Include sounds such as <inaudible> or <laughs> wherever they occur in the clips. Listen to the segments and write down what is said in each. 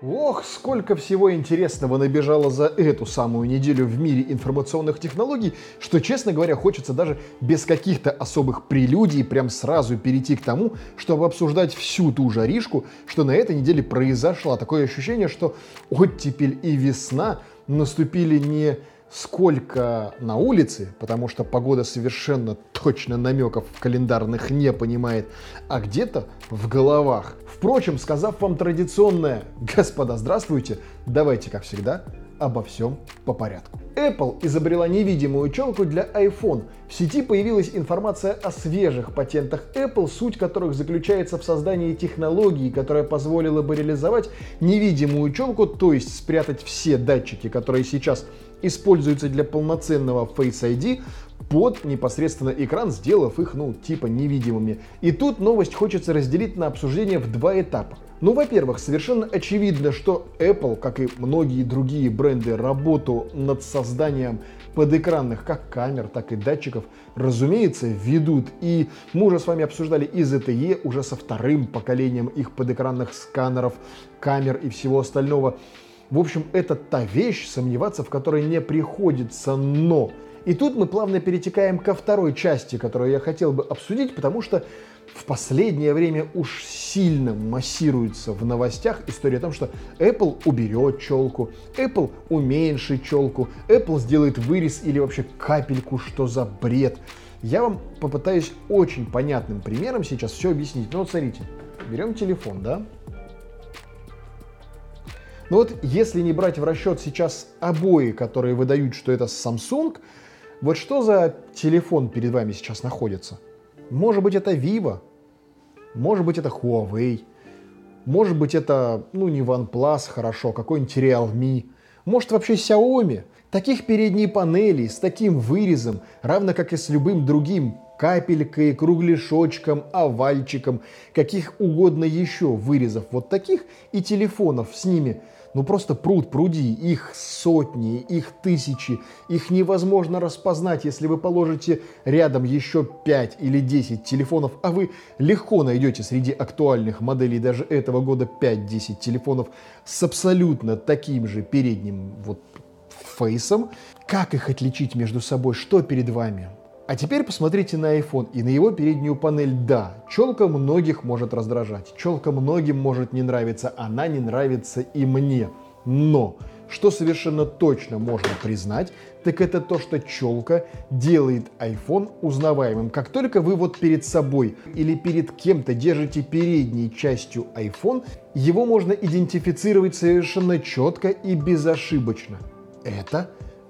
Ох, сколько всего интересного набежало за эту самую неделю в мире информационных технологий, что, честно говоря, хочется даже без каких-то особых прелюдий прям сразу перейти к тому, чтобы обсуждать всю ту жаришку, что на этой неделе произошла. Такое ощущение, что оттепель и весна наступили не сколько на улице, потому что погода совершенно точно намеков календарных не понимает, а где-то в головах. Впрочем, сказав вам традиционное «Господа, здравствуйте», давайте, как всегда, обо всем по порядку. Apple изобрела невидимую челку для iPhone. В сети появилась информация о свежих патентах Apple, суть которых заключается в создании технологии, которая позволила бы реализовать невидимую челку, то есть спрятать все датчики, которые сейчас используются для полноценного Face ID, под непосредственно экран, сделав их, ну, типа невидимыми. И тут новость хочется разделить на обсуждение в два этапа. Ну, во-первых, совершенно очевидно, что Apple, как и многие другие бренды, работу над созданием подэкранных как камер, так и датчиков, разумеется, ведут. И мы уже с вами обсуждали и ZTE уже со вторым поколением их подэкранных сканеров, камер и всего остального. В общем, это та вещь, сомневаться в которой не приходится, но... И тут мы плавно перетекаем ко второй части, которую я хотел бы обсудить, потому что в последнее время уж сильно массируется в новостях история о том, что Apple уберет челку, Apple уменьшит челку, Apple сделает вырез или вообще капельку, что за бред. Я вам попытаюсь очень понятным примером сейчас все объяснить. Ну вот смотрите, берем телефон, да, но ну вот если не брать в расчет сейчас обои, которые выдают, что это Samsung, вот что за телефон перед вами сейчас находится? Может быть это Vivo, может быть это Huawei, может быть это, ну не OnePlus, хорошо, какой-нибудь Realme, может вообще Xiaomi. Таких передней панелей с таким вырезом, равно как и с любым другим капелькой, кругляшочком, овальчиком, каких угодно еще вырезов вот таких и телефонов с ними – ну просто пруд пруди, их сотни, их тысячи, их невозможно распознать, если вы положите рядом еще 5 или 10 телефонов, а вы легко найдете среди актуальных моделей даже этого года 5-10 телефонов с абсолютно таким же передним вот фейсом. Как их отличить между собой? Что перед вами? А теперь посмотрите на iPhone и на его переднюю панель. Да, челка многих может раздражать, челка многим может не нравиться, она не нравится и мне. Но что совершенно точно можно признать, так это то, что челка делает iPhone узнаваемым. Как только вы вот перед собой или перед кем-то держите передней частью iPhone, его можно идентифицировать совершенно четко и безошибочно. Это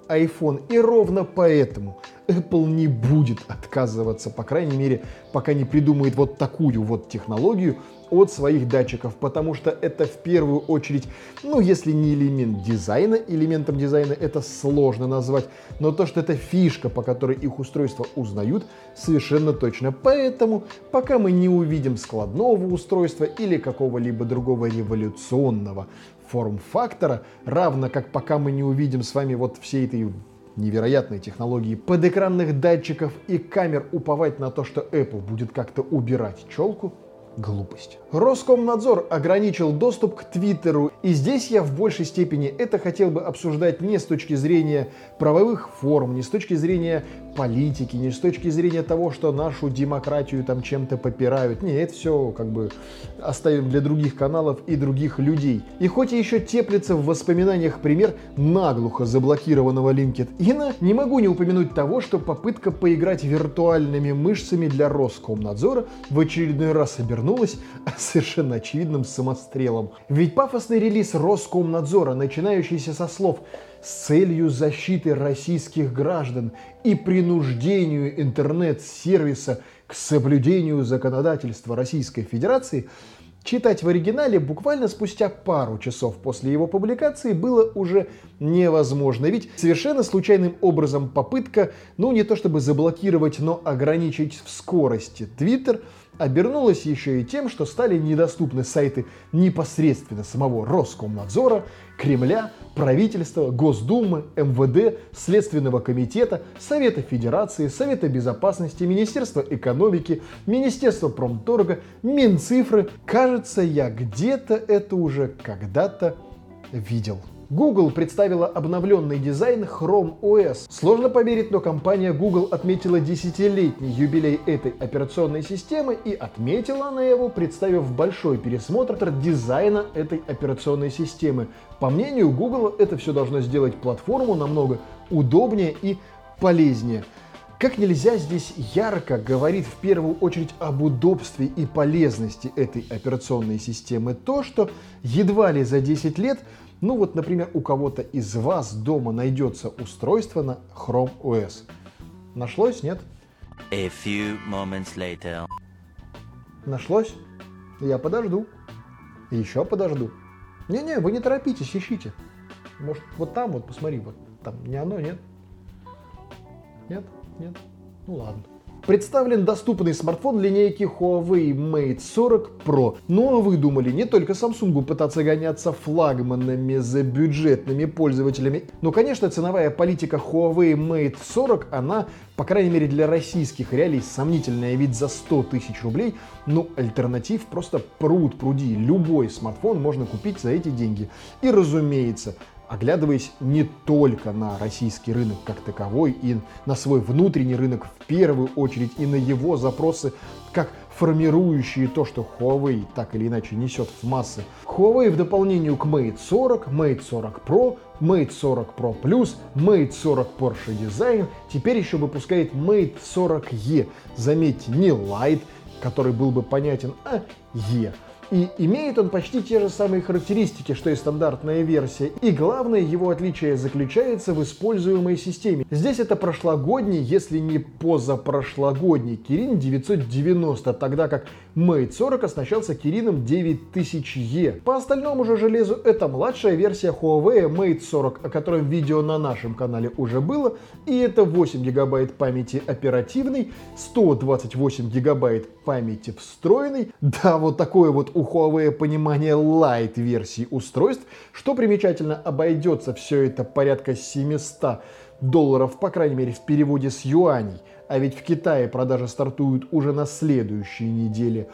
iPhone. И ровно поэтому Apple не будет отказываться, по крайней мере, пока не придумает вот такую вот технологию от своих датчиков, потому что это в первую очередь, ну, если не элемент дизайна, элементом дизайна это сложно назвать, но то, что это фишка, по которой их устройства узнают, совершенно точно. Поэтому, пока мы не увидим складного устройства или какого-либо другого революционного форм-фактора, равно как пока мы не увидим с вами вот всей этой невероятной технологии подэкранных датчиков и камер уповать на то, что Apple будет как-то убирать челку, глупость. Роскомнадзор ограничил доступ к Твиттеру, и здесь я в большей степени это хотел бы обсуждать не с точки зрения правовых форм, не с точки зрения политики, не с точки зрения того, что нашу демократию там чем-то попирают. Не, это все как бы оставим для других каналов и других людей. И хоть еще теплится в воспоминаниях пример наглухо заблокированного LinkedIn, не могу не упомянуть того, что попытка поиграть виртуальными мышцами для Роскомнадзора в очередной раз обернулась <laughs> совершенно очевидным самострелом. Ведь пафосный релиз Роскомнадзора, начинающийся со слов с целью защиты российских граждан и принуждению интернет-сервиса к соблюдению законодательства Российской Федерации, читать в оригинале буквально спустя пару часов после его публикации было уже невозможно. Ведь совершенно случайным образом попытка, ну не то чтобы заблокировать, но ограничить в скорости Twitter обернулось еще и тем, что стали недоступны сайты непосредственно самого Роскомнадзора, Кремля, правительства, Госдумы, МВД, Следственного комитета, Совета Федерации, Совета Безопасности, Министерства экономики, Министерства промторга, Минцифры. Кажется, я где-то это уже когда-то видел. Google представила обновленный дизайн Chrome OS. Сложно поверить, но компания Google отметила десятилетний юбилей этой операционной системы и отметила она его, представив большой пересмотр дизайна этой операционной системы. По мнению Google, это все должно сделать платформу намного удобнее и полезнее. Как нельзя здесь ярко говорит в первую очередь об удобстве и полезности этой операционной системы то, что едва ли за 10 лет ну вот, например, у кого-то из вас дома найдется устройство на Chrome OS. Нашлось, нет? A few moments later. Нашлось? Я подожду. Еще подожду. Не-не, вы не торопитесь, ищите. Может, вот там вот, посмотри, вот там не оно, нет? Нет? Нет? Ну ладно представлен доступный смартфон линейки Huawei Mate 40 Pro. Ну а вы думали, не только Samsung пытаться гоняться флагманами за бюджетными пользователями. Ну, конечно, ценовая политика Huawei Mate 40, она, по крайней мере для российских реалий, сомнительная, ведь за 100 тысяч рублей, ну, альтернатив просто пруд пруди. Любой смартфон можно купить за эти деньги. И, разумеется, оглядываясь не только на российский рынок как таковой и на свой внутренний рынок в первую очередь и на его запросы как формирующие то, что Huawei так или иначе несет в массы. Huawei в дополнение к Mate 40, Mate 40 Pro, Mate 40 Pro Plus, Mate 40 Porsche Design теперь еще выпускает Mate 40E. Заметьте, не Lite, который был бы понятен, а E. И имеет он почти те же самые характеристики, что и стандартная версия. И главное его отличие заключается в используемой системе. Здесь это прошлогодний, если не позапрошлогодний Kirin 990, тогда как Mate 40 оснащался Kirin 9000E. По остальному же железу это младшая версия Huawei Mate 40, о котором видео на нашем канале уже было. И это 8 гигабайт памяти оперативной, 128 гигабайт памяти встроенной. Да, вот такое вот у Huawei понимание light версии устройств. Что примечательно, обойдется все это порядка 700 долларов, по крайней мере в переводе с юаней. А ведь в Китае продажи стартуют уже на следующей неделе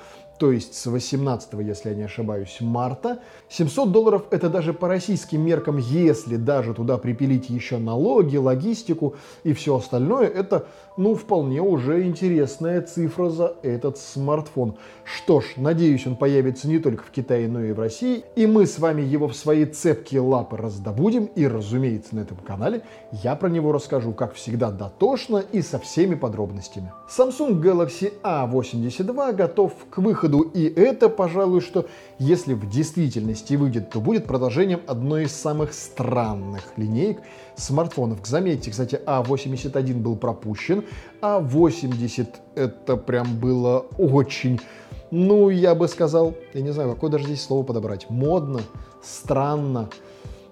то есть с 18, если я не ошибаюсь, марта. 700 долларов это даже по российским меркам, если даже туда припилить еще налоги, логистику и все остальное, это, ну, вполне уже интересная цифра за этот смартфон. Что ж, надеюсь, он появится не только в Китае, но и в России, и мы с вами его в свои цепкие лапы раздобудем, и, разумеется, на этом канале я про него расскажу, как всегда, дотошно и со всеми подробностями. Samsung Galaxy A82 готов к выходу выходу. И это, пожалуй, что если в действительности выйдет, то будет продолжением одной из самых странных линеек смартфонов. Заметьте, кстати, А81 был пропущен, а 80 это прям было очень, ну, я бы сказал, я не знаю, какое даже здесь слово подобрать, модно, странно,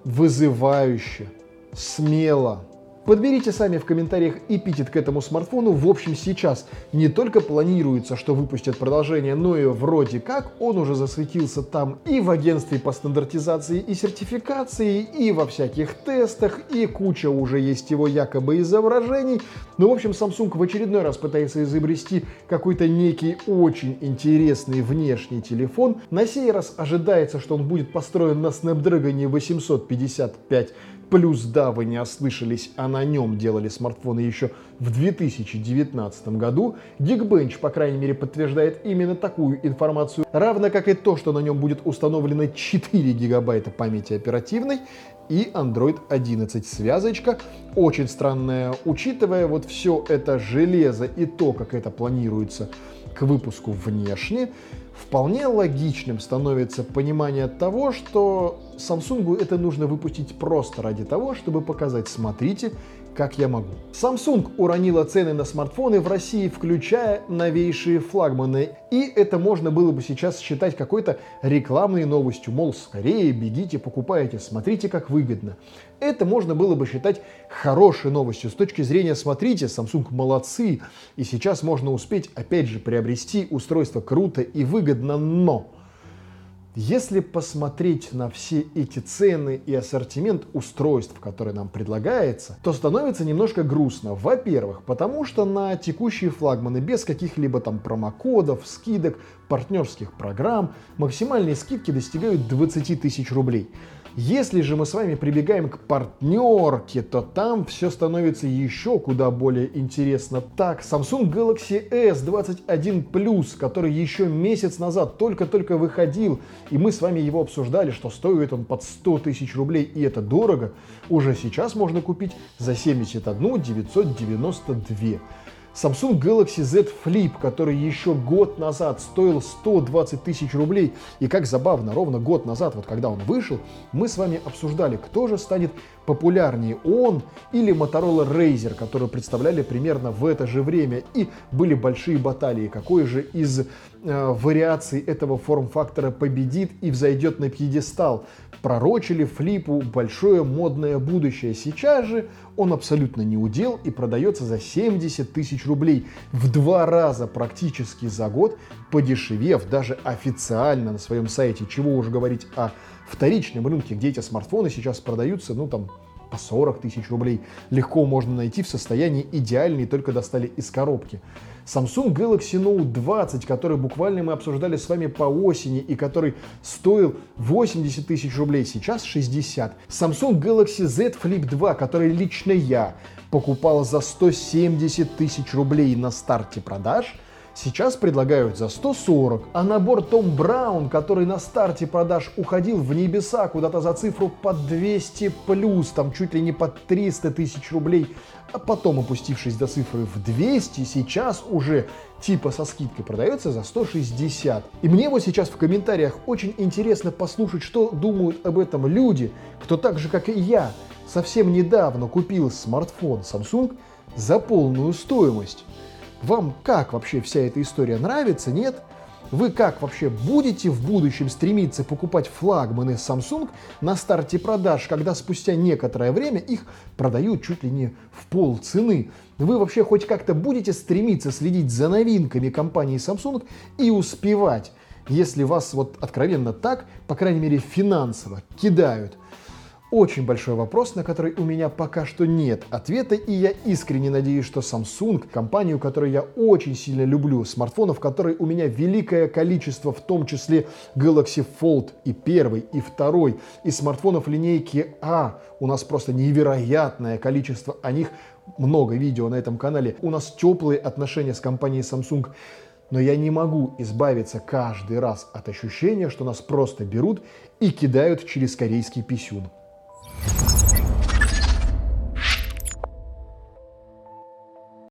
вызывающе, смело, Подберите сами в комментариях эпитет к этому смартфону. В общем, сейчас не только планируется, что выпустят продолжение, но и вроде как он уже засветился там и в агентстве по стандартизации и сертификации, и во всяких тестах, и куча уже есть его якобы изображений. Ну, в общем, Samsung в очередной раз пытается изобрести какой-то некий очень интересный внешний телефон. На сей раз ожидается, что он будет построен на Snapdragon 855 Плюс, да, вы не ослышались, а на нем делали смартфоны еще в 2019 году. Geekbench, по крайней мере, подтверждает именно такую информацию, равно как и то, что на нем будет установлено 4 гигабайта памяти оперативной и Android 11 связочка. Очень странная, учитывая вот все это железо и то, как это планируется к выпуску внешне. Вполне логичным становится понимание того, что Samsung это нужно выпустить просто ради того, чтобы показать, смотрите, как я могу. Samsung уронила цены на смартфоны в России, включая новейшие флагманы. И это можно было бы сейчас считать какой-то рекламной новостью. Мол, скорее бегите, покупайте, смотрите, как выгодно. Это можно было бы считать хорошей новостью. С точки зрения, смотрите, Samsung молодцы. И сейчас можно успеть, опять же, приобрести устройство круто и выгодно. Но если посмотреть на все эти цены и ассортимент устройств, которые нам предлагается, то становится немножко грустно. Во-первых, потому что на текущие флагманы без каких-либо там промокодов, скидок, партнерских программ максимальные скидки достигают 20 тысяч рублей. Если же мы с вами прибегаем к партнерке, то там все становится еще куда более интересно. Так, Samsung Galaxy S21 Plus, который еще месяц назад только-только выходил, и мы с вами его обсуждали, что стоит он под 100 тысяч рублей, и это дорого, уже сейчас можно купить за 71 992. Samsung Galaxy Z Flip, который еще год назад стоил 120 тысяч рублей. И как забавно, ровно год назад, вот когда он вышел, мы с вами обсуждали, кто же станет популярнее, он или Motorola Razer, которые представляли примерно в это же время. И были большие баталии, какой же из э, вариаций этого форм-фактора победит и взойдет на пьедестал. Пророчили флипу большое модное будущее. Сейчас же он абсолютно не удел и продается за 70 тысяч рублей. В два раза практически за год, подешевев даже официально на своем сайте. Чего уж говорить о вторичном рынке, где эти смартфоны сейчас продаются, ну там, по 40 тысяч рублей. Легко можно найти в состоянии идеальной, только достали из коробки. Samsung Galaxy Note 20, который буквально мы обсуждали с вами по осени и который стоил 80 тысяч рублей, сейчас 60. Samsung Galaxy Z Flip 2, который лично я покупал за 170 тысяч рублей на старте продаж – сейчас предлагают за 140. А набор Том Браун, который на старте продаж уходил в небеса куда-то за цифру под 200 плюс, там чуть ли не под 300 тысяч рублей, а потом опустившись до цифры в 200, сейчас уже типа со скидкой продается за 160. И мне вот сейчас в комментариях очень интересно послушать, что думают об этом люди, кто так же, как и я, совсем недавно купил смартфон Samsung за полную стоимость. Вам как вообще вся эта история нравится, нет? Вы как вообще будете в будущем стремиться покупать флагманы Samsung на старте продаж, когда спустя некоторое время их продают чуть ли не в пол цены? Вы вообще хоть как-то будете стремиться следить за новинками компании Samsung и успевать, если вас вот откровенно так, по крайней мере финансово, кидают очень большой вопрос, на который у меня пока что нет ответа, и я искренне надеюсь, что Samsung, компанию, которую я очень сильно люблю, смартфонов, которые у меня великое количество, в том числе Galaxy Fold и первый, и второй, и смартфонов линейки А, у нас просто невероятное количество, о них много видео на этом канале. У нас теплые отношения с компанией Samsung но я не могу избавиться каждый раз от ощущения, что нас просто берут и кидают через корейский писюн.